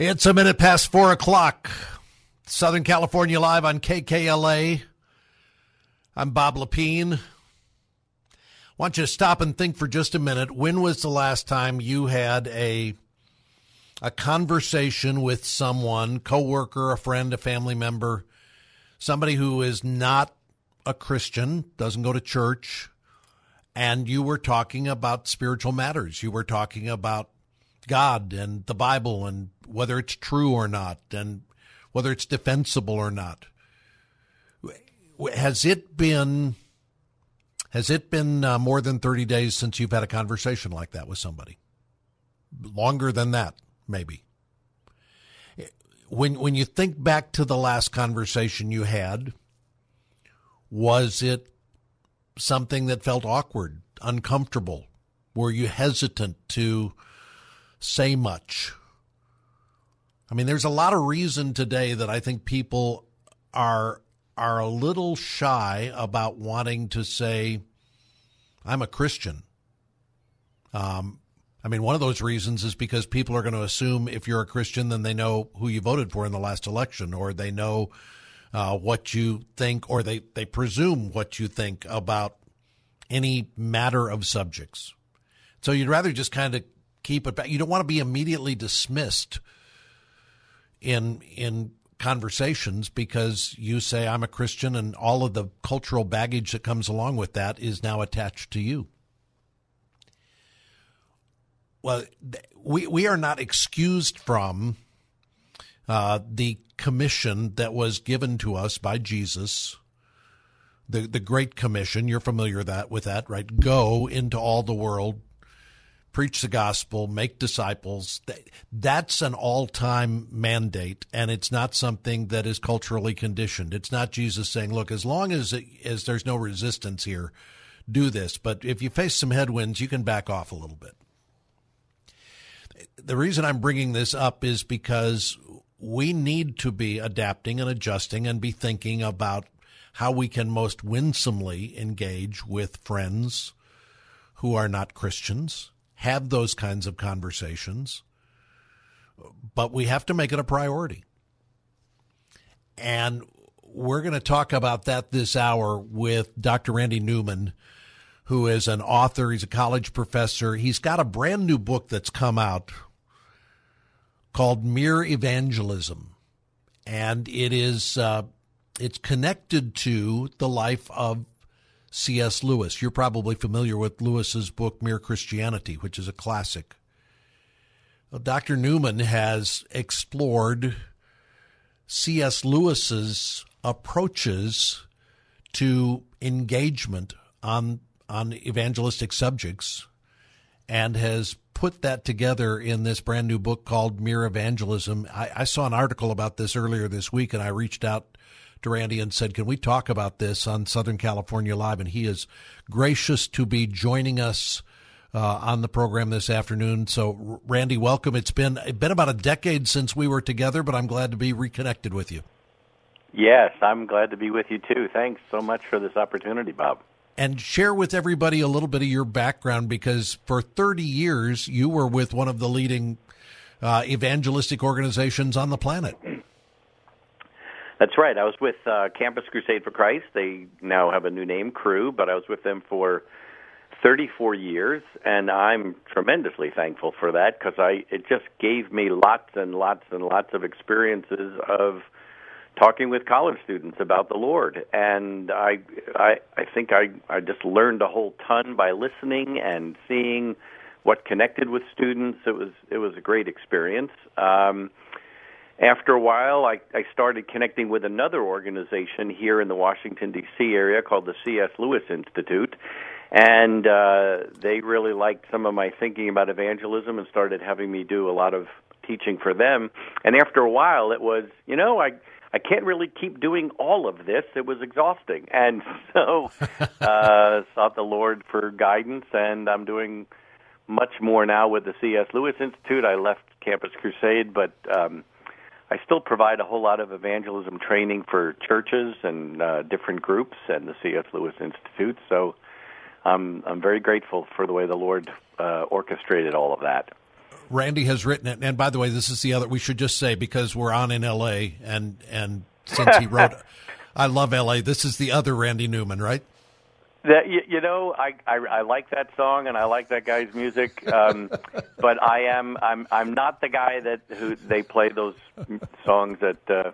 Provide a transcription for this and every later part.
It's a minute past four o'clock. Southern California Live on KKLA. I'm Bob Lepine. I want you to stop and think for just a minute. When was the last time you had a a conversation with someone, coworker, a friend, a family member, somebody who is not a Christian, doesn't go to church, and you were talking about spiritual matters. You were talking about God and the Bible and whether it's true or not and whether it's defensible or not. Has it been has it been uh, more than 30 days since you've had a conversation like that with somebody? Longer than that, maybe. When when you think back to the last conversation you had, was it something that felt awkward, uncomfortable? Were you hesitant to say much? I mean, there's a lot of reason today that I think people are are a little shy about wanting to say, "I'm a Christian." Um, I mean, one of those reasons is because people are going to assume if you're a Christian, then they know who you voted for in the last election, or they know uh, what you think, or they they presume what you think about any matter of subjects. So you'd rather just kind of keep it back. You don't want to be immediately dismissed in in conversations because you say I'm a Christian and all of the cultural baggage that comes along with that is now attached to you. Well, we we are not excused from uh, the commission that was given to us by Jesus, the the Great Commission. You're familiar that with that, right? Go into all the world, preach the gospel, make disciples. That's an all time mandate, and it's not something that is culturally conditioned. It's not Jesus saying, look, as long as, it, as there's no resistance here, do this. But if you face some headwinds, you can back off a little bit. The reason I'm bringing this up is because we need to be adapting and adjusting and be thinking about how we can most winsomely engage with friends who are not Christians have those kinds of conversations, but we have to make it a priority. And we're going to talk about that this hour with Dr. Randy Newman, who is an author. He's a college professor. He's got a brand new book that's come out called Mere Evangelism. And it is uh, it's connected to the life of C.S. Lewis. You're probably familiar with Lewis's book, Mere Christianity, which is a classic. Well, Dr. Newman has explored C.S. Lewis's approaches to engagement on on evangelistic subjects and has put that together in this brand new book called Mere Evangelism. I, I saw an article about this earlier this week and I reached out to Randy and said, Can we talk about this on Southern California Live? And he is gracious to be joining us. Uh, on the program this afternoon. So, Randy, welcome. It's been it's been about a decade since we were together, but I'm glad to be reconnected with you. Yes, I'm glad to be with you too. Thanks so much for this opportunity, Bob. And share with everybody a little bit of your background because for 30 years you were with one of the leading uh, evangelistic organizations on the planet. That's right. I was with uh, Campus Crusade for Christ. They now have a new name, Cru, but I was with them for 34 years, and I'm tremendously thankful for that because I it just gave me lots and lots and lots of experiences of talking with college students about the Lord, and I I I think I I just learned a whole ton by listening and seeing what connected with students. It was it was a great experience. Um, after a while, I, I started connecting with another organization here in the Washington, D.C. area called the C.S. Lewis Institute. And uh, they really liked some of my thinking about evangelism and started having me do a lot of teaching for them. And after a while, it was, you know, I I can't really keep doing all of this. It was exhausting, and so uh, sought the Lord for guidance. And I'm doing much more now with the C.S. Lewis Institute. I left Campus Crusade, but um, I still provide a whole lot of evangelism training for churches and uh, different groups and the C.S. Lewis Institute. So I'm I'm very grateful for the way the Lord uh, orchestrated all of that. Randy has written it, and by the way, this is the other. We should just say because we're on in L.A. and and since he wrote, I love L.A. This is the other Randy Newman, right? That you, you know, I, I I like that song and I like that guy's music, um, but I am I'm I'm not the guy that who they play those songs at uh,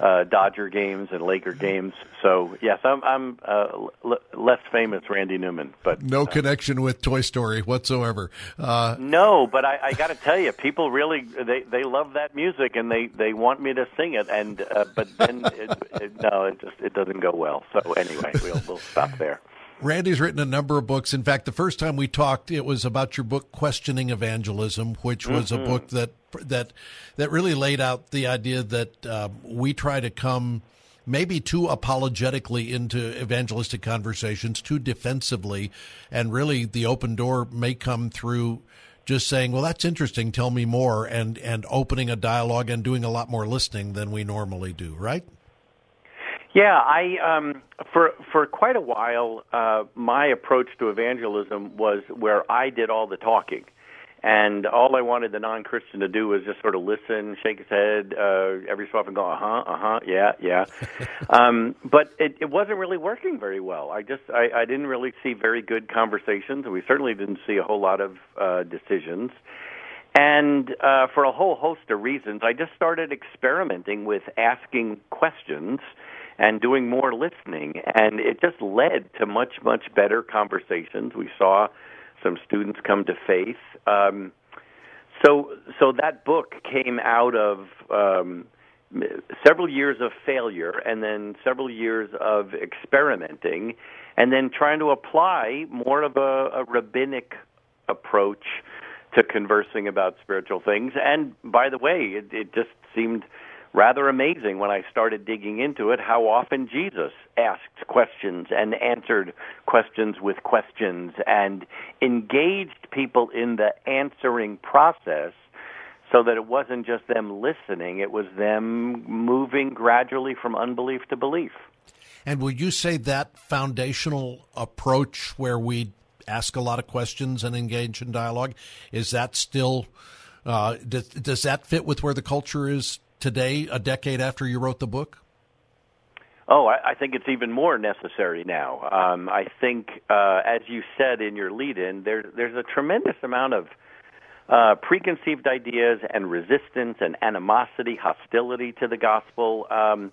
uh, Dodger games and Laker games. So yes, I'm I'm uh, l- less famous Randy Newman, but no uh, connection with Toy Story whatsoever. Uh, no, but I, I got to tell you, people really they they love that music and they they want me to sing it, and uh, but then it, it, no, it just it doesn't go well. So anyway, we'll we'll stop there. Randy's written a number of books. In fact, the first time we talked, it was about your book, Questioning Evangelism, which was mm-hmm. a book that that that really laid out the idea that uh, we try to come maybe too apologetically into evangelistic conversations, too defensively, and really the open door may come through just saying, "Well, that's interesting. Tell me more," and and opening a dialogue and doing a lot more listening than we normally do. Right? Yeah, I um, for for quite a while, uh, my approach to evangelism was where I did all the talking. And all I wanted the non-Christian to do was just sort of listen, shake his head uh, every so often, go, uh huh, uh huh, yeah, yeah. um, but it, it wasn't really working very well. I just I, I didn't really see very good conversations, and we certainly didn't see a whole lot of uh, decisions. And uh, for a whole host of reasons, I just started experimenting with asking questions and doing more listening, and it just led to much much better conversations. We saw some students come to faith. Um, so, so that book came out of um, several years of failure, and then several years of experimenting, and then trying to apply more of a, a rabbinic approach to conversing about spiritual things. And by the way, it, it just seemed rather amazing when I started digging into it how often Jesus asked questions and answered questions with questions and engaged people in the answering process so that it wasn't just them listening, it was them moving gradually from unbelief to belief. And would you say that foundational approach where we ask a lot of questions and engage in dialogue, is that still, uh, does, does that fit with where the culture is today, a decade after you wrote the book? Oh, I, I think it's even more necessary now. Um, I think, uh, as you said in your lead-in, there, there's a tremendous amount of uh, preconceived ideas and resistance and animosity, hostility to the gospel. Um,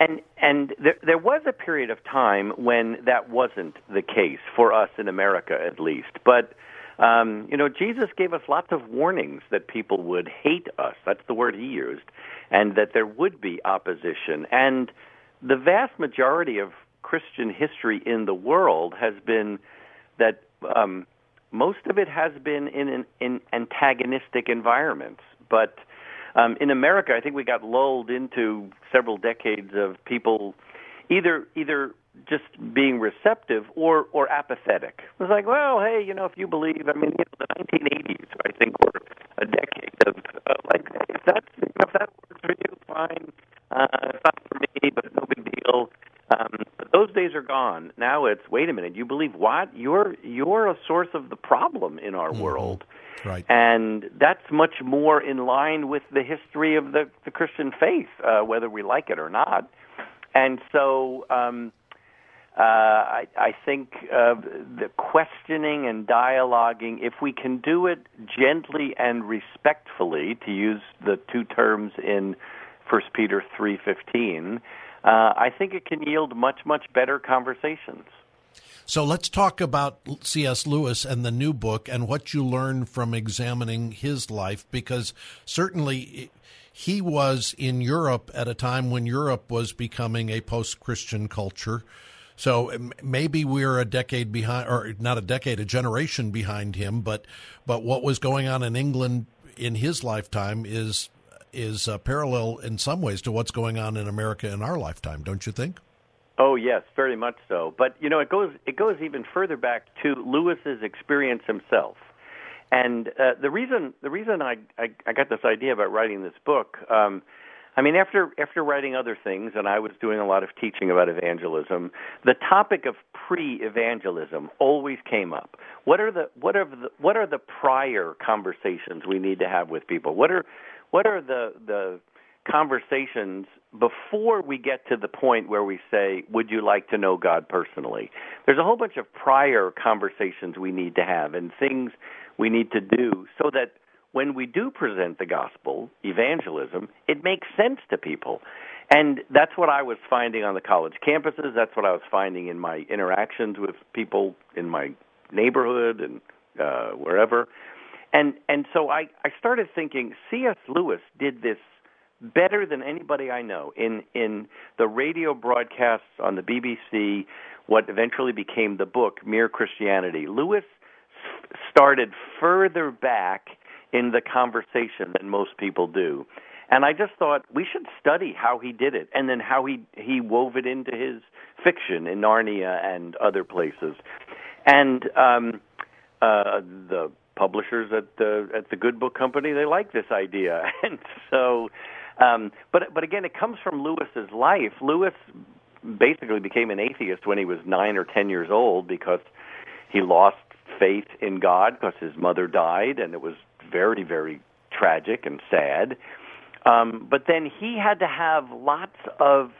and and there, there was a period of time when that wasn't the case for us in America, at least. But um, you know, Jesus gave us lots of warnings that people would hate us. That's the word he used and that there would be opposition. And the vast majority of Christian history in the world has been that um, most of it has been in, an, in antagonistic environments. But um, in America, I think we got lulled into several decades of people either either just being receptive or or apathetic. It was like, well, hey, you know, if you believe, I mean, you know, the 1980s, I think, were a decade of uh, like, if that's if that works for you, fine. Uh, it's not for me, but no big deal. Um, but those days are gone. Now it's wait a minute, you believe what? You're you're a source of the problem in our mm-hmm. world. Right. And that's much more in line with the history of the, the Christian faith, uh, whether we like it or not. And so um, uh, I, I think uh, the questioning and dialoguing, if we can do it gently and respectfully, to use the two terms in First Peter three fifteen, uh, I think it can yield much much better conversations. So let's talk about C.S. Lewis and the new book and what you learned from examining his life, because certainly he was in Europe at a time when Europe was becoming a post Christian culture. So maybe we're a decade behind, or not a decade, a generation behind him. But but what was going on in England in his lifetime is is uh, parallel in some ways to what's going on in America in our lifetime, don't you think? Oh yes, very much so. But you know, it goes it goes even further back to Lewis's experience himself. And uh, the reason the reason I, I I got this idea about writing this book, um, I mean, after after writing other things, and I was doing a lot of teaching about evangelism, the topic of pre-evangelism always came up. What are the what are the what are the prior conversations we need to have with people? What are what are the the conversations before we get to the point where we say, Would you like to know God personally? There's a whole bunch of prior conversations we need to have and things we need to do so that when we do present the gospel, evangelism, it makes sense to people. And that's what I was finding on the college campuses. That's what I was finding in my interactions with people in my neighborhood and uh, wherever. And and so I, I started thinking C.S. Lewis did this better than anybody I know in in the radio broadcasts on the BBC, what eventually became the book Mere Christianity. Lewis started further back in the conversation than most people do. And I just thought we should study how he did it and then how he he wove it into his fiction in Narnia and other places. And um uh the publishers at the at the Good Book Company they like this idea. And so um, but but again, it comes from Lewis's life. Lewis basically became an atheist when he was nine or ten years old because he lost faith in God because his mother died, and it was very very tragic and sad. Um, but then he had to have lots of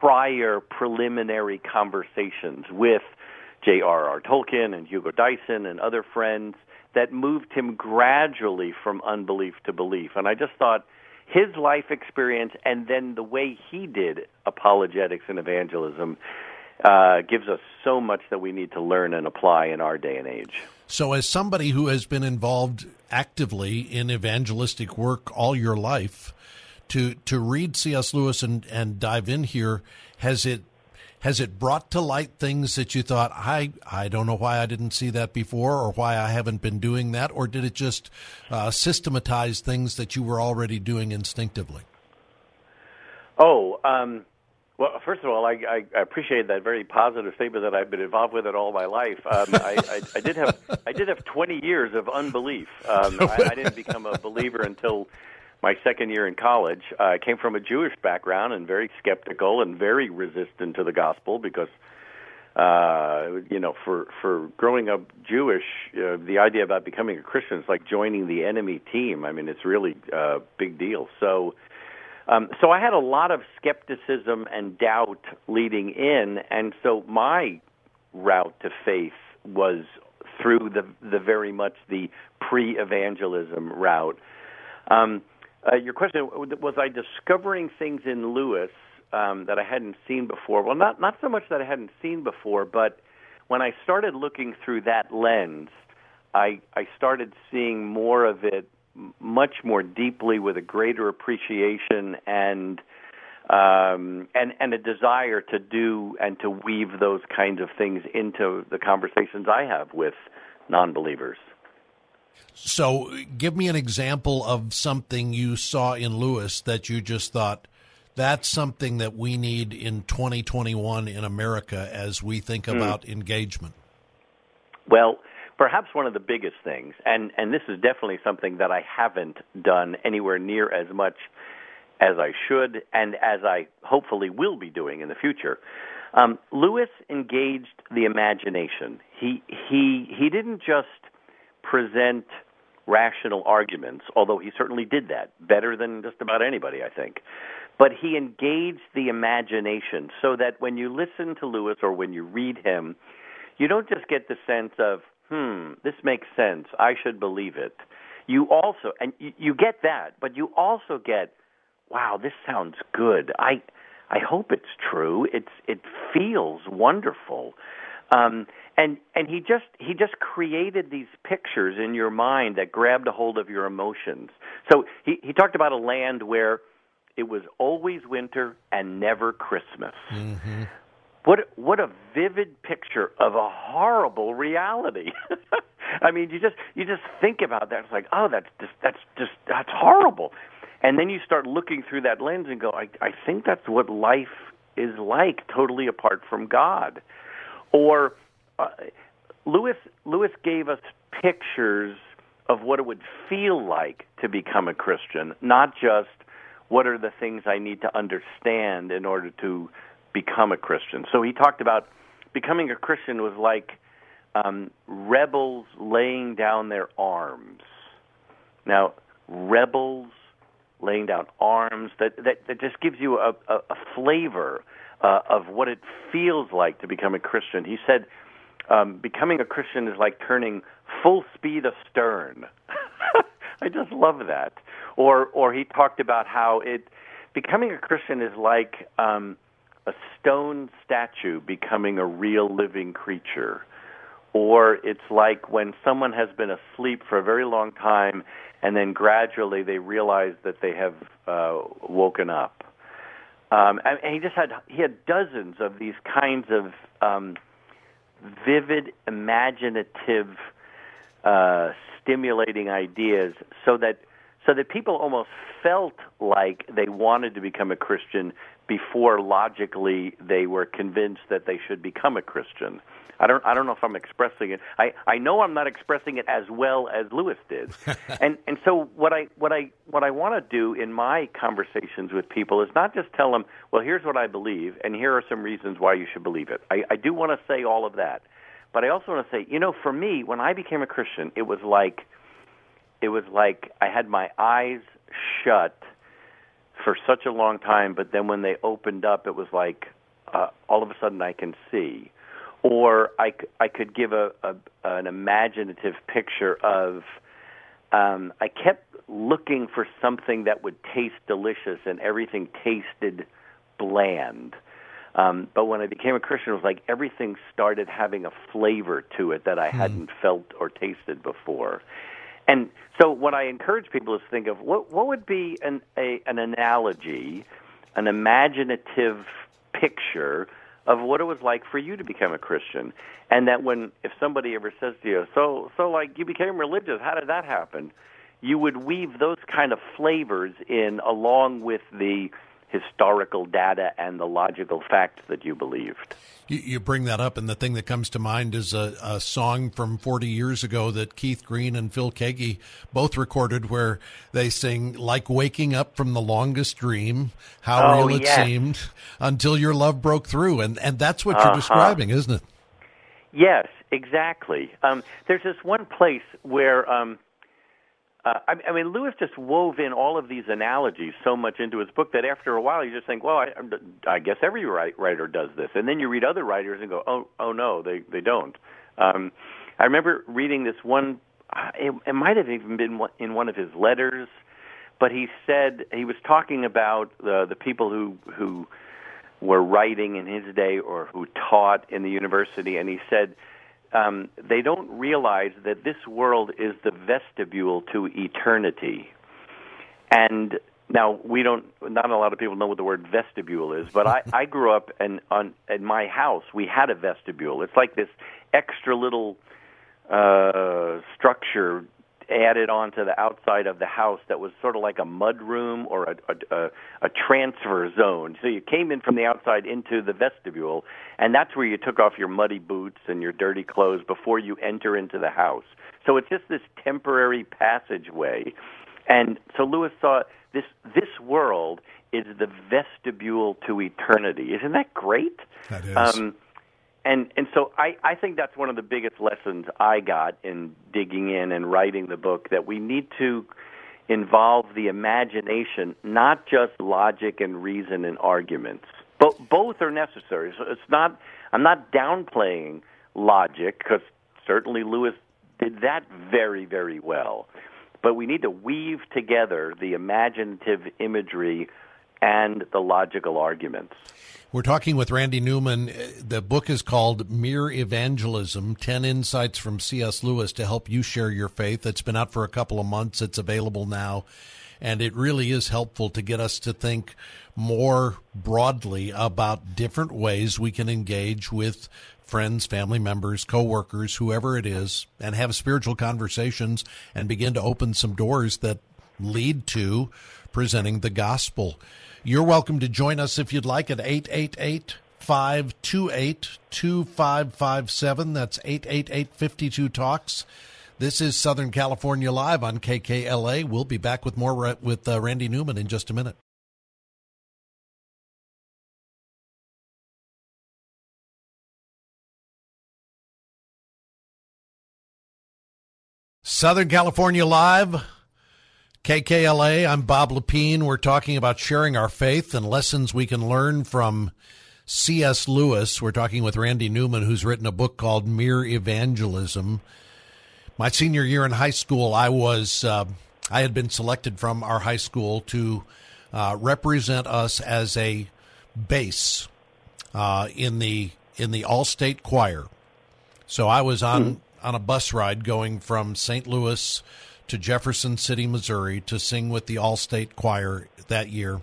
prior preliminary conversations with J.R.R. Tolkien and Hugo Dyson and other friends that moved him gradually from unbelief to belief. And I just thought his life experience and then the way he did apologetics and evangelism uh, gives us so much that we need to learn and apply in our day and age. So, as somebody who has been involved actively in evangelistic work all your life, to to read C.S. Lewis and, and dive in here, has it has it brought to light things that you thought I I don't know why I didn't see that before or why I haven't been doing that or did it just uh, systematize things that you were already doing instinctively? Oh, um, well, first of all, I, I, appreciate that very positive statement that I've been involved with it all my life. Um, I, I, I did have I did have 20 years of unbelief. Um, I, I didn't become a believer until my second year in college. Uh, I came from a Jewish background and very skeptical and very resistant to the gospel because, uh, you know, for for growing up Jewish, uh, the idea about becoming a Christian is like joining the enemy team. I mean, it's really a big deal. So. Um, so I had a lot of skepticism and doubt leading in, and so my route to faith was through the the very much the pre-evangelism route. Um, uh, your question was I discovering things in Lewis um, that I hadn't seen before? Well, not not so much that I hadn't seen before, but when I started looking through that lens, I I started seeing more of it much more deeply with a greater appreciation and um, and and a desire to do and to weave those kinds of things into the conversations I have with non-believers. So, give me an example of something you saw in Lewis that you just thought that's something that we need in 2021 in America as we think hmm. about mm. engagement. Well, perhaps one of the biggest things, and and this is definitely something that I haven't done anywhere near as much as I should, and as I hopefully will be doing in the future. Um, Lewis engaged the imagination. He he he didn't just present rational arguments, although he certainly did that better than just about anybody, I think. But he engaged the imagination so that when you listen to Lewis or when you read him, you don't just get the sense of, hmm, this makes sense, I should believe it. You also, and you, you get that, but you also get, wow, this sounds good. I, I hope it's true. It's, it feels wonderful. Um, and and he just he just created these pictures in your mind that grabbed a hold of your emotions. So he he talked about a land where it was always winter and never Christmas. Mm-hmm. What what a vivid picture of a horrible reality. I mean, you just you just think about that. It's like, oh, that's just that's just that's horrible. And then you start looking through that lens and go, I, I think that's what life is like, totally apart from God. Or uh, Lewis Lewis gave us pictures of what it would feel like to become a Christian, not just what are the things I need to understand in order to become a Christian. So he talked about becoming a Christian was like um, rebels laying down their arms. Now, rebels laying down arms that that, that just gives you a, a, a flavor uh, of what it feels like to become a Christian. He said, um, becoming a Christian is like turning full speed astern. I just love that. Or or he talked about how it becoming a Christian is like um, a stone statue becoming a real living creature. Or it's like when someone has been asleep for a very long time and then gradually they realize that they have uh, woken up. Um, and, and he just had he had dozens of these kinds of um, vivid, imaginative, uh, stimulating ideas, so that so that people almost felt like they wanted to become a Christian before logically they were convinced that they should become a Christian. I don't I don't know if I'm expressing it. I I know I'm not expressing it as well as Lewis did. and and so what I what I what I want to do in my conversations with people is not just tell them, well, here's what I believe and here are some reasons why you should believe it. I I do want to say all of that. But I also want to say, you know, for me, when I became a Christian, it was like it was like I had my eyes shut for such a long time, but then when they opened up, it was like uh, all of a sudden I can see or I, I could give a, a an imaginative picture of um, I kept looking for something that would taste delicious, and everything tasted bland. Um, but when I became a Christian, it was like everything started having a flavor to it that I hmm. hadn't felt or tasted before. And so, what I encourage people is to think of what what would be an a, an analogy, an imaginative picture of what it was like for you to become a Christian, and that when if somebody ever says to you, "So, so like you became religious, how did that happen?" You would weave those kind of flavors in along with the historical data and the logical facts that you believed. You, you bring that up, and the thing that comes to mind is a, a, song from 40 years ago that Keith Green and Phil Keaggy both recorded, where they sing, Like waking up from the longest dream, how oh, real it yes. seemed, until your love broke through. And, and that's what uh-huh. you're describing, isn't it? Yes, exactly. Um, there's this one place where. Um, uh, I, I mean, Lewis just wove in all of these analogies so much into his book that after a while you just think, well, I, I guess every writer does this, and then you read other writers and go, oh, oh no, they they don't. Um, I remember reading this one. Uh, it, it might have even been in one of his letters, but he said he was talking about the the people who who were writing in his day or who taught in the university, and he said um, they don't realize that this world is the vestibule to eternity. And now we don't. Not a lot of people know what the word vestibule is, but I, I grew up and on in my house we had a vestibule. It's like this extra little uh, structure added onto the outside of the house that was sort of like a mud room or a, a, a a transfer zone. So you came in from the outside into the vestibule, and that's where you took off your muddy boots and your dirty clothes before you enter into the house. So it's just this temporary passageway. And so Lewis saw this this world is the vestibule to eternity. Isn't that great? That is. Um, and and so I, I think that's one of the biggest lessons I got in digging in and writing the book that we need to involve the imagination, not just logic and reason and arguments. But both are necessary. So it's not I'm not downplaying logic because certainly Lewis did that very very well. But we need to weave together the imaginative imagery and the logical arguments. We're talking with Randy Newman. The book is called Mere Evangelism 10 Insights from C.S. Lewis to Help You Share Your Faith. It's been out for a couple of months. It's available now. And it really is helpful to get us to think more broadly about different ways we can engage with friends, family members, coworkers, whoever it is, and have spiritual conversations and begin to open some doors that lead to presenting the gospel. You're welcome to join us if you'd like at 888 528 2557. That's 888 52 Talks. This is Southern California Live on KKLA. We'll be back with more with uh, Randy Newman in just a minute. Southern California Live, KKLA. I'm Bob Lepine. We're talking about sharing our faith and lessons we can learn from C.S. Lewis. We're talking with Randy Newman, who's written a book called Mere Evangelism. My senior year in high school, I was uh, I had been selected from our high school to uh, represent us as a bass uh, in the in the all state choir. So I was on mm on a bus ride going from St. Louis to Jefferson City, Missouri to sing with the All State Choir that year.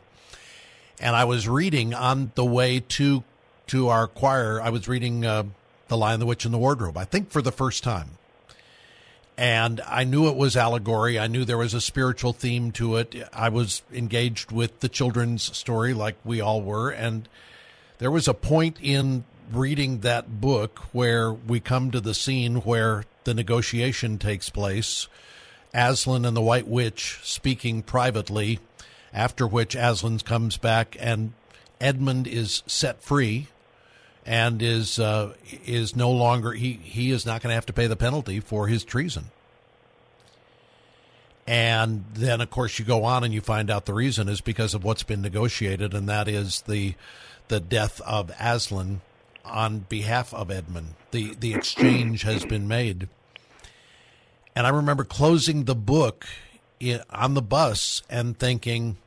And I was reading on the way to to our choir. I was reading uh, The Lion, the Witch, and the Wardrobe. I think for the first time. And I knew it was allegory. I knew there was a spiritual theme to it. I was engaged with the children's story, like we all were. And there was a point in reading that book where we come to the scene where the negotiation takes place. Aslan and the White Witch speaking privately, after which Aslan comes back and Edmund is set free and is uh, is no longer he he is not going to have to pay the penalty for his treason. And then, of course, you go on and you find out the reason is because of what's been negotiated, and that is the the death of Aslan on behalf of Edmund. The the exchange has been made. And I remember closing the book on the bus and thinking,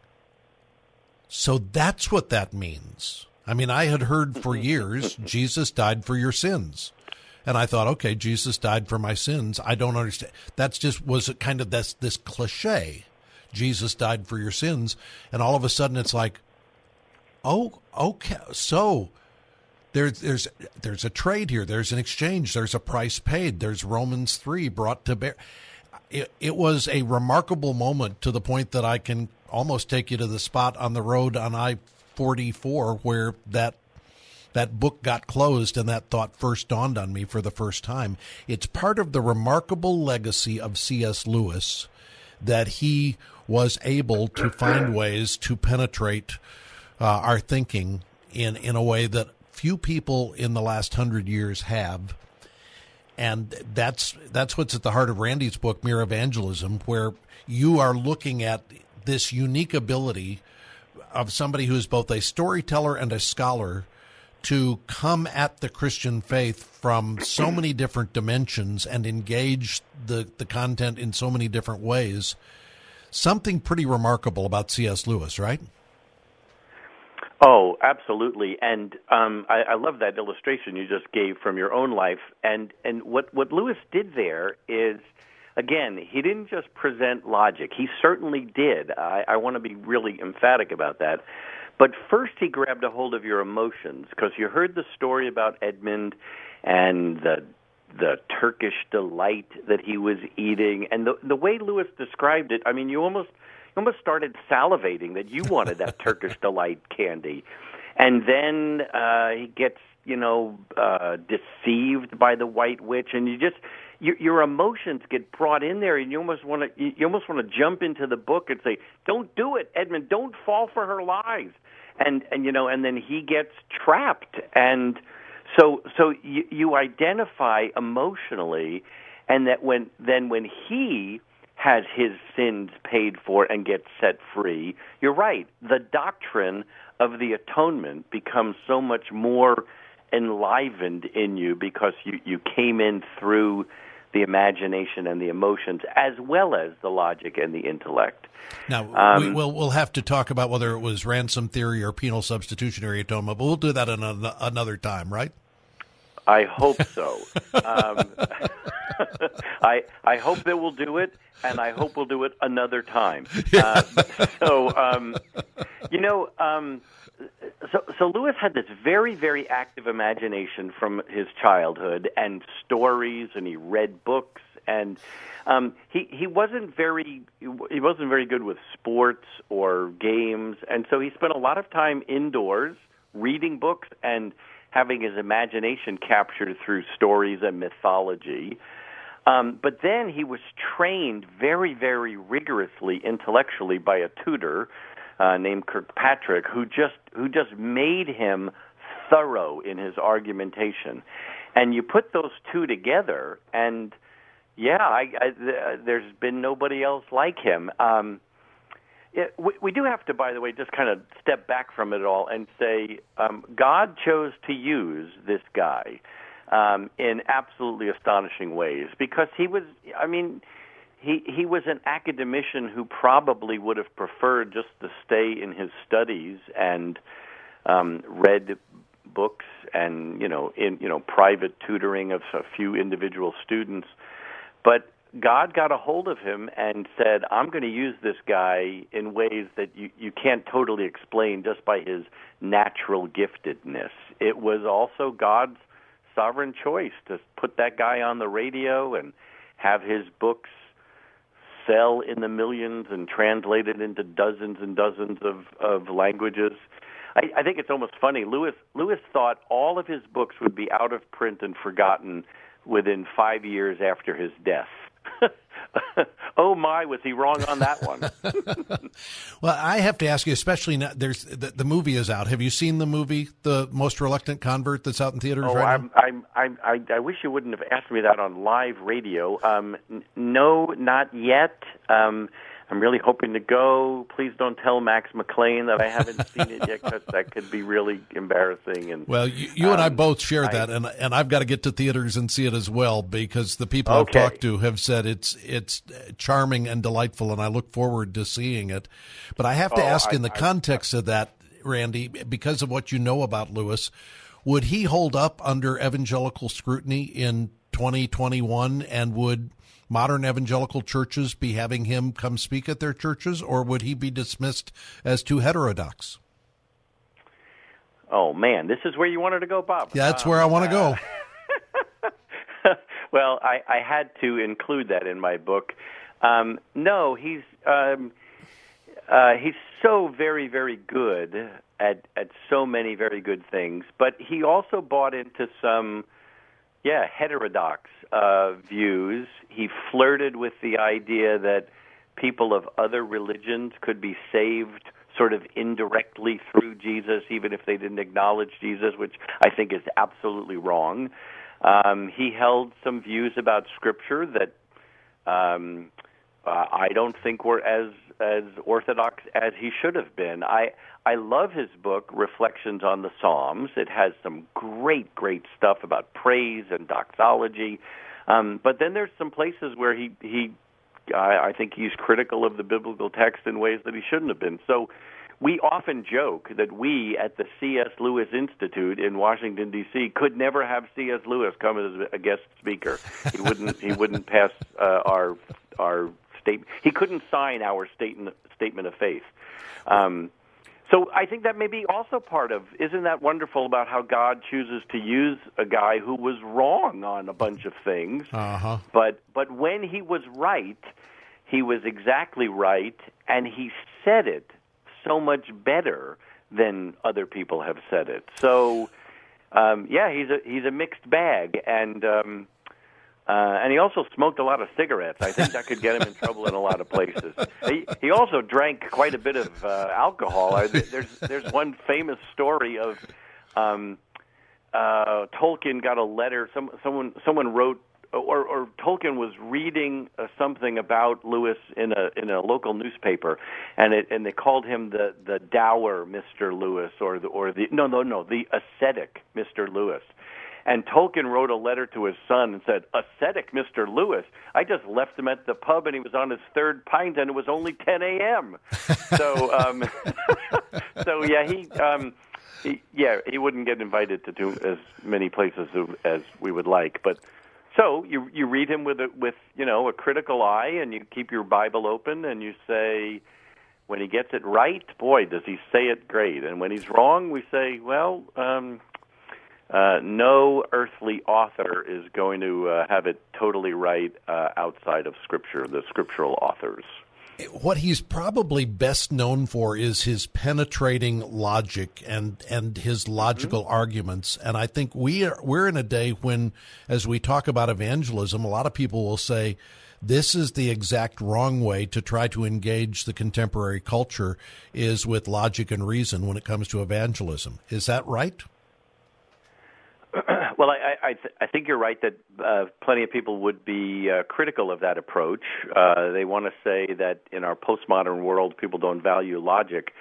so that's what that means. I mean, I had heard for mm-hmm. years Jesus died for your sins. And I thought, okay, Jesus died for my sins. I don't understand. That's just was it kind of this this cliche. Jesus died for your sins, and all of a sudden it's like, oh, okay, so there's there's there's a trade here. There's an exchange. There's a price paid. There's Romans three brought to bear. It, it was a remarkable moment to the point that I can almost take you to the spot on the road on I forty four where that that book got closed and that thought first dawned on me for the first time. It's part of the remarkable legacy of C.S. Lewis that he was able to find ways to penetrate uh, our thinking in in a way that few people in the last hundred years have. And that's that's what's at the heart of Randy's book, Mere Evangelism, where you are looking at this unique ability of somebody who's both a storyteller and a scholar to come at the Christian faith from so many different dimensions and engage the, the content in so many different ways. Something pretty remarkable about C.S. Lewis, right? Oh, absolutely, and um, I, I love that illustration you just gave from your own life. And and what what Lewis did there is, again, he didn't just present logic. He certainly did. I, I want to be really emphatic about that. But first, he grabbed a hold of your emotions because you heard the story about Edmund and the the Turkish delight that he was eating, and the the way Lewis described it. I mean, you almost almost started salivating that you wanted that Turkish delight candy, and then uh, he gets you know uh, deceived by the White Witch, and you just your, your emotions get brought in there, and you almost want to you almost want to jump into the book and say, "Don't do it, Edmund. Don't fall for her lies." And and you know, and then he gets trapped, and so so you, you identify emotionally, and that when then when he has his sins paid for and gets set free. You're right. The doctrine of the atonement becomes so much more enlivened in you because you, you came in through the imagination and the emotions, as well as the logic and the intellect. Now um, we, will we'll have to talk about whether it was ransom theory or penal substitutionary atonement, but we'll do that another time, right? I hope so. um, I I hope that we'll do it, and I hope we'll do it another time. Uh, so, um, you know, um, so so Lewis had this very very active imagination from his childhood, and stories, and he read books, and um, he he wasn't very he wasn't very good with sports or games, and so he spent a lot of time indoors reading books and having his imagination captured through stories and mythology. Um, but then he was trained very, very rigorously intellectually by a tutor uh, named Kirkpatrick, who just who just made him thorough in his argumentation. And you put those two together, and yeah, I, I, there's been nobody else like him. Um, we, we do have to, by the way, just kind of step back from it all and say um, God chose to use this guy um, in absolutely astonishing ways because he was, I mean, he he was an academician who probably would have preferred just to stay in his studies and um, read books and you know in you know private tutoring of a few individual students, but God got a hold of him and said, I'm going to use this guy in ways that you, you can't totally explain just by his natural giftedness. It was also God's sovereign choice to put that guy on the radio and have his books sell in the millions and translated into dozens and dozens of, of languages. I, I think it's almost funny. Lewis Lewis thought all of his books would be out of print and forgotten within five years after his death. oh my, was he wrong on that one? well, I have to ask you, especially now, there's the, the, movie is out. Have you seen the movie, The Most Reluctant Convert, that's out in theaters oh, right I'm, I'm, I'm, I, I wish you wouldn't have asked me that on live radio. Um, n- no, not yet. Um, I'm really hoping to go. Please don't tell Max McLean that I haven't seen it yet, because that could be really embarrassing. And well, you, you um, and I um, both share I, that, and and I've got to get to theaters and see it as well because the people okay. I've talked to have said it's it's charming and delightful, and I look forward to seeing it. But I have to oh, ask, I, in the I, context of that, Randy, because of what you know about Lewis, would he hold up under evangelical scrutiny in 2021, and would modern evangelical churches be having him come speak at their churches, or would he be dismissed as too heterodox? Oh man, this is where you wanted to go, Bob. Yeah, that's um, where I want to go. Uh, well, I, I had to include that in my book. Um, no, he's um, uh, he's so very, very good at at so many very good things, but he also bought into some yeah, heterodox uh, views. He flirted with the idea that people of other religions could be saved sort of indirectly through Jesus, even if they didn't acknowledge Jesus, which I think is absolutely wrong. Um, he held some views about Scripture that um, uh, I don't think were as as orthodox as he should have been. I I love his book Reflections on the Psalms. It has some great great stuff about praise and doxology. Um, but then there's some places where he he I, I think he's critical of the biblical text in ways that he shouldn't have been. So we often joke that we at the C.S. Lewis Institute in Washington D.C. could never have C.S. Lewis come as a guest speaker. He wouldn't he wouldn't pass uh, our our statement. He couldn't sign our statement statement of faith. Um, so I think that may be also part of. Isn't that wonderful about how God chooses to use a guy who was wrong on a bunch of things, uh-huh. but but when he was right, he was exactly right, and he said it so much better than other people have said it. So, um, yeah, he's a he's a mixed bag, and um, uh, and he also smoked a lot of cigarettes. I think that could get him in trouble in a lot of places. He, he also drank quite a bit of uh, alcohol. I, there's there's one famous story of um, uh, Tolkien got a letter. Some someone someone wrote. Or, or Tolkien was reading uh, something about Lewis in a in a local newspaper, and it and they called him the the dour Mister Lewis, or the or the no no no the ascetic Mister Lewis, And Tolkien wrote a letter to his son and said, "Ascetic, Mr. Lewis. I just left him at the pub, and he was on his third pint, and it was only 10 a.m." so, um, so yeah, he, um, he, yeah, he wouldn't get invited to do as many places as we would like, but. So you you read him with a, with you know a critical eye, and you keep your Bible open, and you say, when he gets it right, boy, does he say it great. And when he's wrong, we say, well, um, uh, no earthly author is going to uh, have it totally right uh, outside of Scripture, the scriptural authors. What he's probably best known for is his penetrating logic and and his logical mm-hmm. arguments. And I think we are we're in a day when, as we talk about evangelism, a lot of people will say, this is the exact wrong way to try to engage the contemporary culture is with logic and reason when it comes to evangelism. Is that right? Well, I, I, th- I think you're right that uh, plenty of people would be uh, critical of that approach. Uh, they want to say that in our postmodern world, people don't value logic.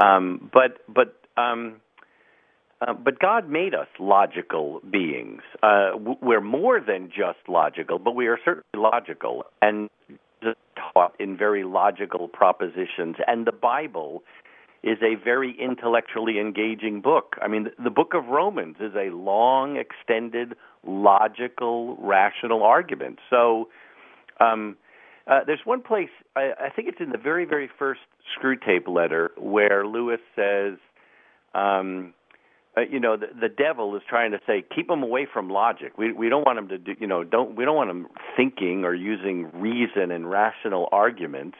Um, but but um, uh, but God made us logical beings. Uh, we're more than just logical, but we are certainly logical and taught in very logical propositions. And the Bible is a very intellectually engaging book. I mean, the book of Romans is a long, extended, logical, rational argument. So, um, uh, there's one place, I, I think it's in the very, very first Screwtape letter, where Lewis says, um, uh, you know, the, the devil is trying to say, keep them away from logic. We we don't want them to do, you know, don't we don't want them thinking or using reason and rational arguments.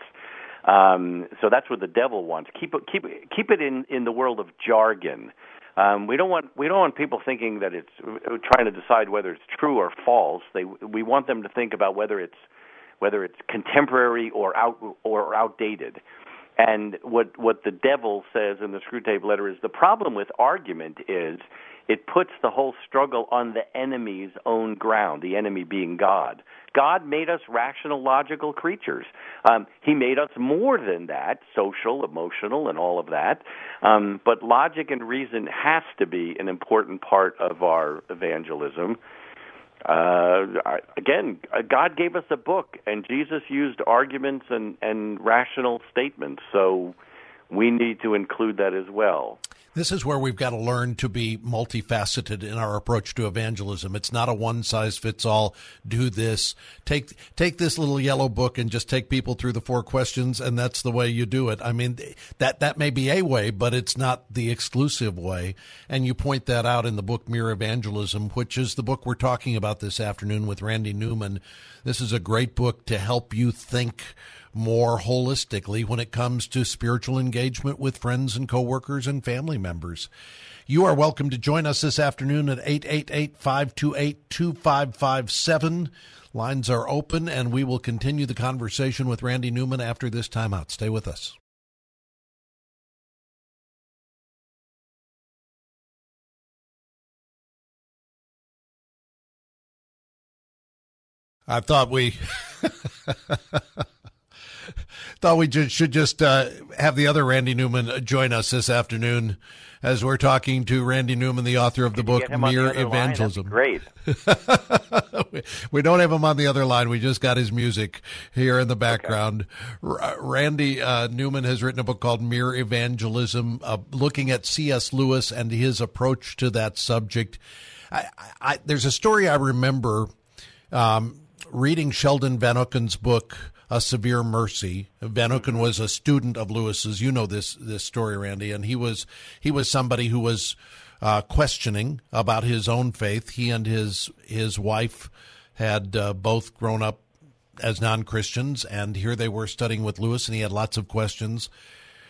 Um, so that's what the devil wants. Keep it, keep keep it in in the world of jargon. Um, we don't want we don't want people thinking that it's trying to decide whether it's true or false. They we want them to think about whether it's whether it's contemporary or out or outdated. And what what the devil says in the Screwtape letter is the problem with argument is it puts the whole struggle on the enemy's own ground, the enemy being God. God made us rational, logical creatures. Um, he made us more than that, social, emotional, and all of that. Um, but logic and reason has to be an important part of our evangelism. Uh, again, God gave us a book, and Jesus used arguments and, and rational statements. So we need to include that as well. This is where we've got to learn to be multifaceted in our approach to evangelism. It's not a one size fits all. Do this. Take take this little yellow book and just take people through the four questions, and that's the way you do it. I mean, that that may be a way, but it's not the exclusive way. And you point that out in the book Mere Evangelism, which is the book we're talking about this afternoon with Randy Newman. This is a great book to help you think more holistically when it comes to spiritual engagement with friends and coworkers and family members. You are welcome to join us this afternoon at 888-528-2557. Lines are open and we will continue the conversation with Randy Newman after this timeout. Stay with us. I thought we thought we just, should just uh, have the other Randy Newman join us this afternoon as we're talking to Randy Newman, the author of the book Mere Evangelism. Great. we don't have him on the other line. We just got his music here in the background. Okay. R- Randy uh, Newman has written a book called Mere Evangelism, uh, looking at C.S. Lewis and his approach to that subject. I, I, there's a story I remember um, reading Sheldon Vanauken's book a severe mercy. Van Vanauken was a student of Lewis's. You know this this story, Randy, and he was he was somebody who was uh, questioning about his own faith. He and his his wife had uh, both grown up as non Christians, and here they were studying with Lewis, and he had lots of questions.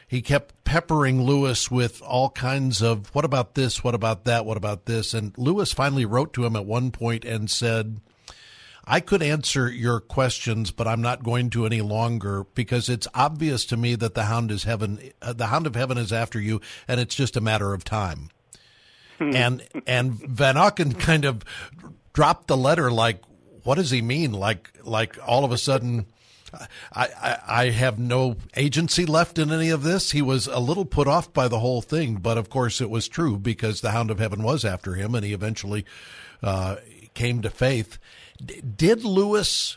He kept peppering Lewis with all kinds of what about this, what about that, what about this, and Lewis finally wrote to him at one point and said I could answer your questions, but I'm not going to any longer because it's obvious to me that the hound is heaven. Uh, the hound of heaven is after you, and it's just a matter of time. Hmm. and and Vanauken kind of dropped the letter like, what does he mean? Like like all of a sudden. I, I, I have no agency left in any of this. He was a little put off by the whole thing, but of course it was true because the Hound of Heaven was after him, and he eventually uh, came to faith. Did Lewis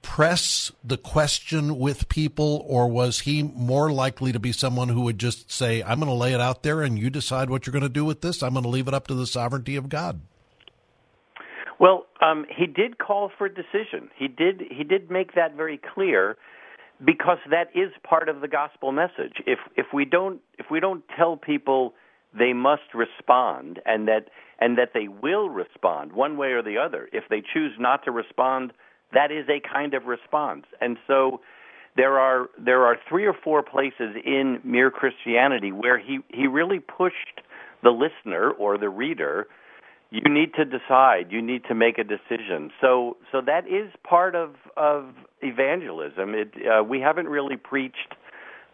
press the question with people, or was he more likely to be someone who would just say, "I'm going to lay it out there, and you decide what you're going to do with this. I'm going to leave it up to the sovereignty of God." Well, um, he did call for decision. He did. He did make that very clear, because that is part of the gospel message. If if we don't if we don't tell people they must respond and that and that they will respond one way or the other. If they choose not to respond, that is a kind of response. And so there are there are three or four places in Mere Christianity where he he really pushed the listener or the reader you need to decide you need to make a decision so so that is part of of evangelism it uh, we haven't really preached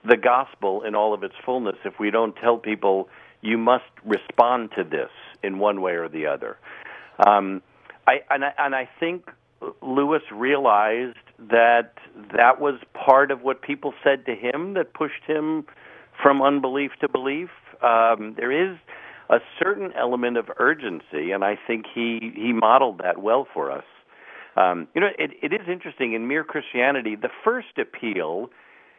the gospel in all of its fullness if we don't tell people you must respond to this in one way or the other um i and i and i think lewis realized that that was part of what people said to him that pushed him from unbelief to belief um there is a certain element of urgency, and I think he he modeled that well for us. Um, you know, it, it is interesting in Mere Christianity. The first appeal,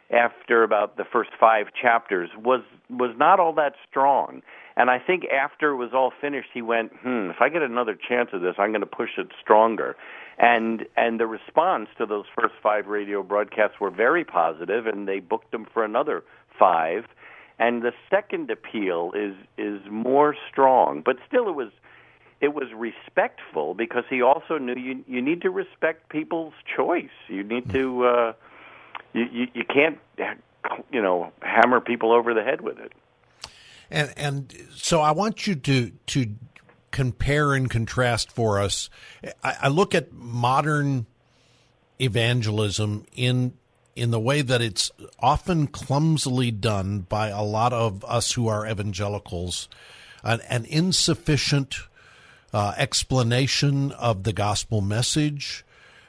after about the first five chapters, was was not all that strong. And I think after it was all finished, he went, "Hmm, if I get another chance of this, I'm going to push it stronger." And and the response to those first five radio broadcasts were very positive, and they booked him for another five and the second appeal is is more strong, but still it was it was respectful because he also knew you you need to respect people's choice. You need to uh, you, you you can't you know hammer people over the head with it. And and so I want you to to compare and contrast for us. I, I look at modern evangelism in in the way that it's often clumsily done by a lot of us who are evangelicals, an, an insufficient uh, explanation of the gospel message.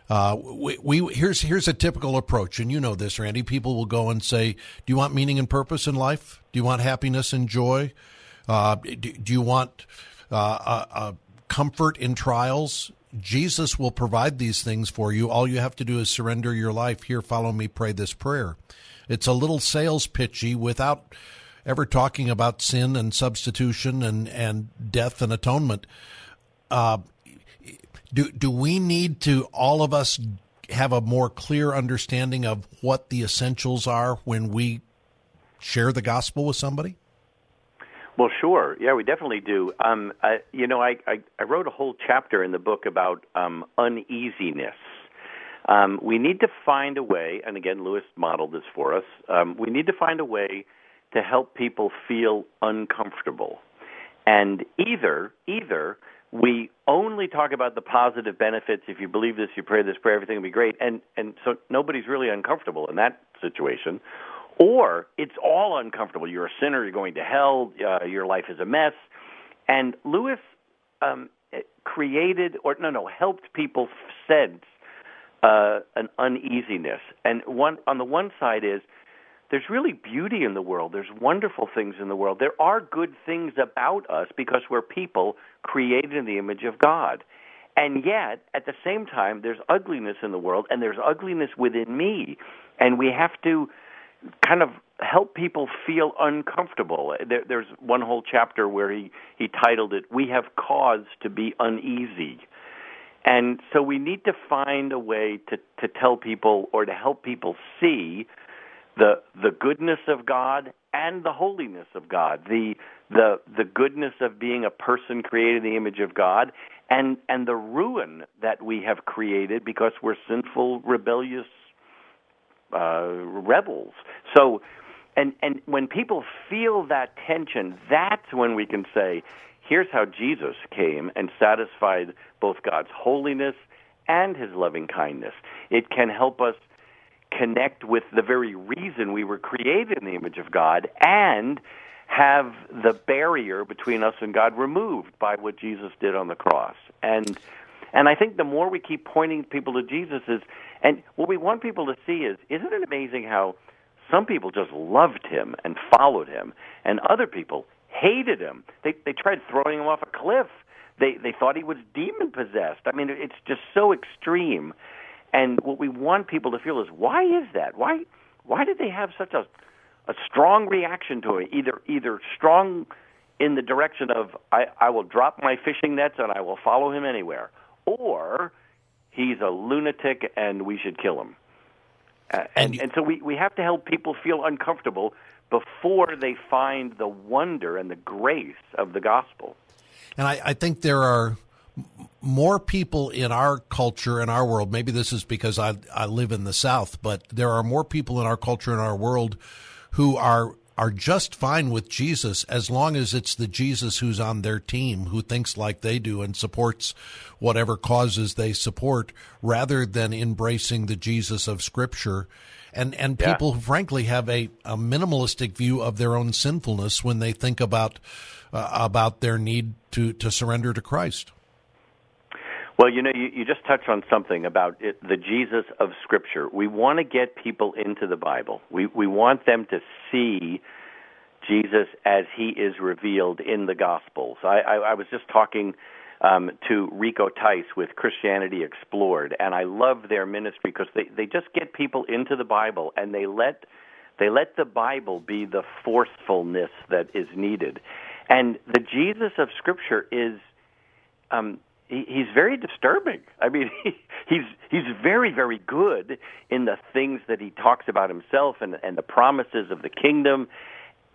Uh, we, we, here's here's a typical approach, and you know this, Randy. People will go and say, "Do you want meaning and purpose in life? Do you want happiness and joy? Uh, do, do, you want uh, comfort in trials? Jesus will provide these things for you. All you have to do is surrender your life. Here, follow me, pray this prayer. It's a little sales pitchy without ever talking about sin and substitution and, and death and atonement. Do, do we need to, all of us, have a more clear understanding of what the essentials are when we share the gospel with somebody? Well, sure. Yeah, we definitely do. Um, I, you know, I, I, I wrote a whole chapter in the book about um, uneasiness. Um, we need to find a way, and again, Lewis modeled this for us. Um, we need to find a way to help people feel uncomfortable, and either either we only talk about the positive benefits. If you believe this, you pray this prayer, everything will be great, and and so nobody's really uncomfortable in that situation or it's all uncomfortable. You're a sinner. You're going to hell. Uh, your life is a mess. And Lewis um, created, or no, no, helped people sense uh, an uneasiness. And one on the one side is there's really beauty in the world. There's wonderful things in the world. There are good things about us because we're people created in the image of God. And yet, at the same time, there's ugliness in the world, and there's ugliness within me. And we have to kind of help people feel uncomfortable. There, there's one whole chapter where he, he titled it, We Have Cause to Be Uneasy. And so we need to find a way to, to tell people or to help people see the, the goodness of God and the holiness of God, the, the, the goodness of being a person created in the image of God, and, and the ruin that we have created because we're sinful, rebellious uh, rebels. So, and and when people feel that tension, that's when we can say, here's how Jesus came and satisfied both God's holiness and His loving kindness. It can help us connect with the very reason we were created in the image of God and have the barrier between us and God removed by what Jesus did on the cross. And and I think the more we keep pointing people to Jesus is And what we want people to see is isn't it amazing how some people just loved him and followed him, and other people hated him. They they tried throwing him off a cliff. They they thought he was demon possessed. I mean, it's just so extreme. And what we want people to feel is why is that? Why why did they have such a a strong reaction to it? Either either strong in the direction of I, I will drop my fishing nets and I will follow him anywhere, or he's a lunatic and we should kill him. Uh, and, and, and so we, we have to help people feel uncomfortable before they find the wonder and the grace of the gospel. And I, I think there are more people in our culture in our world. Maybe this is because I I live in the South, but there are more people in our culture in our world who are are just fine with Jesus as long as it's the Jesus who's on their team who thinks like they do and supports whatever causes they support rather than embracing the Jesus of scripture and and yeah. people frankly have a, a minimalistic view of their own sinfulness when they think about uh, about their need to to surrender to Christ well, you know, you, you just touched on something about it, the Jesus of Scripture. We want to get people into the Bible. We we want them to see Jesus as He is revealed in the Gospels. I, I, I was just talking um, to Rico Tice with Christianity Explored, and I love their ministry because they they just get people into the Bible and they let they let the Bible be the forcefulness that is needed, and the Jesus of Scripture is. Um, he, he's very disturbing. I mean, he, he's he's very very good in the things that he talks about himself and and the promises of the kingdom,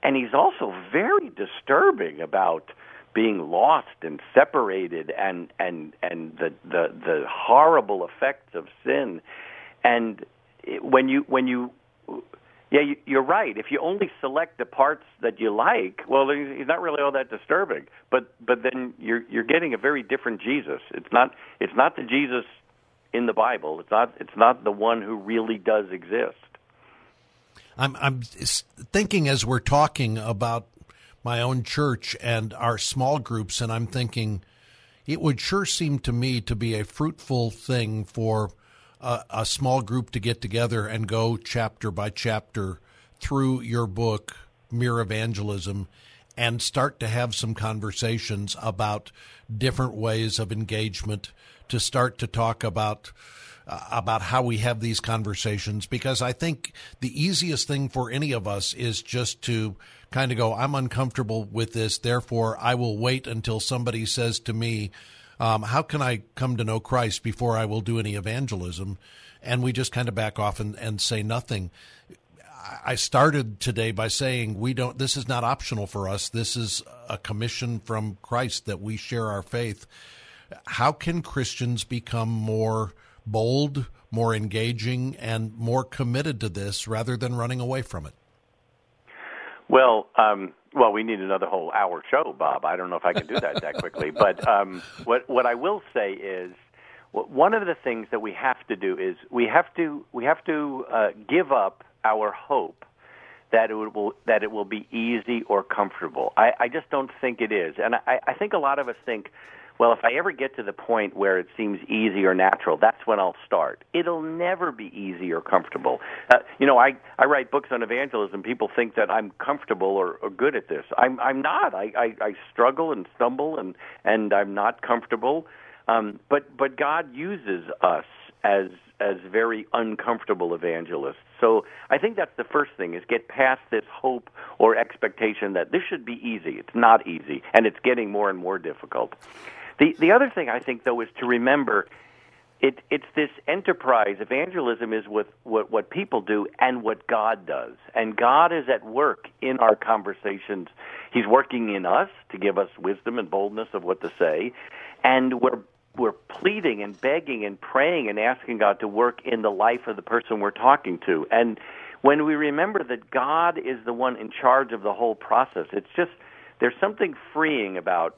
and he's also very disturbing about being lost and separated and and and the the the horrible effects of sin, and when you when you yeah, you're right. If you only select the parts that you like, well, he's not really all that disturbing. But but then you're you're getting a very different Jesus. It's not it's not the Jesus in the Bible. It's not it's not the one who really does exist. I'm I'm thinking as we're talking about my own church and our small groups, and I'm thinking it would sure seem to me to be a fruitful thing for a, small group to get together and go chapter by chapter through your book, Mere Evangelism, and start to have some conversations about different ways of engagement, to start to talk about uh, about how we have these conversations. Because I think the easiest thing for any of us is just to kind of go I'm uncomfortable with this therefore I will wait until somebody says to me um, how can I come to know Christ before I will do any evangelism? And we just kind of back off and, and say nothing. I started today by saying we don't. This is not optional for us. This is a commission from Christ that we share our faith. How can Christians become more bold, more engaging, and more committed to this rather than running away from it? Well, um, well, we need another whole hour show, Bob. I don't know if I can do that that quickly, but um, what what I will say is one of the things that we have to do is we have to we have to uh, give up our hope that it will that it will be easy or comfortable. I, I just don't think it is, and I, I think a lot of us think well, if I ever get to the point where it seems easy or natural, that's when I'll start. It'll never be easy or comfortable. Uh, you know, I I write books on evangelism. People think that I'm comfortable or, or good at this. I'm I'm not. I, I I struggle and stumble and and I'm not comfortable. Um, but but God uses us as as very uncomfortable evangelists. So I think that's the first thing is get past this hope or expectation that this should be easy. It's not easy and it's getting more and more difficult. The the other thing I think though is to remember it it's this enterprise. Evangelism is what, what what people do and what God does. And God is at work in our conversations. He's working in us to give us wisdom and boldness of what to say. And we're we're pleading and begging and praying and asking God to work in the life of the person we're talking to. And when we remember that God is the one in charge of the whole process, it's just there's something freeing about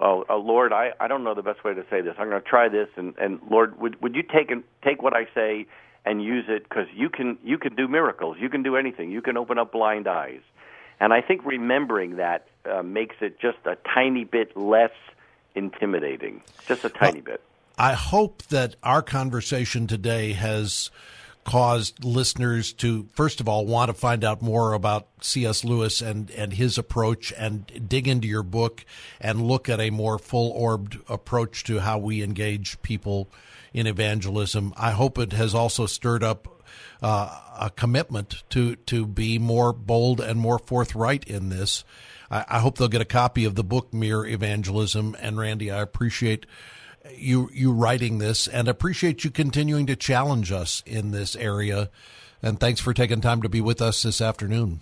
oh, oh Lord, I, I don't know the best way to say this. I'm going to try this, and, and Lord, would would you take and take what I say and use it? Because you can you can do miracles, you can do anything, you can open up blind eyes, and I think remembering that uh, makes it just a tiny bit less intimidating, just a tiny well, bit. I hope that our conversation today has caused listeners to, first of all, want to find out more about C.S. Lewis and, and his approach and dig into your book and look at a more full orbed approach to how we engage people in evangelism. I hope it has also stirred up uh, a commitment to, to be more bold and more forthright in this. I, I hope they'll get a copy of the book Mere Evangelism. And Randy, I appreciate you you writing this and appreciate you continuing to challenge us in this area. And thanks for taking time to be with us this afternoon.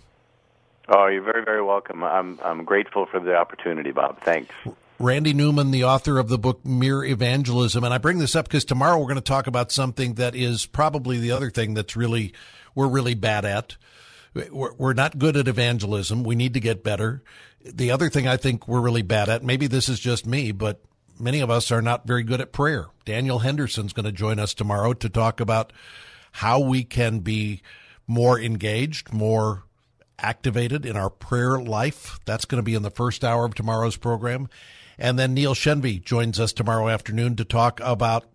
Oh, you're very very welcome. I'm I'm grateful for the opportunity, Bob. Thanks. Randy Newman, the author of the book Mere Evangelism, and I bring this up because tomorrow we're going to talk about something that is probably the other thing that's really we're really bad at. We're, we're not good at evangelism. We need to get better. The other thing I think we're really bad at, maybe this is just me, but many of us are not very good at prayer. Daniel Henderson's going to join us tomorrow to talk about how we can be more engaged, more activated in our prayer life. That's going to be in the first hour of tomorrow's program. And then Neil Shenvi joins us tomorrow afternoon to talk about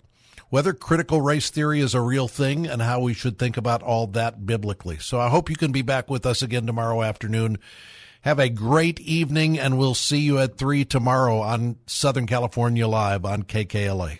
whether critical race theory is a real thing and how we should think about all that biblically. So I hope you can be back with us again tomorrow afternoon. Have a great evening, and we'll see you at 3 tomorrow on Southern California Live on KKLA.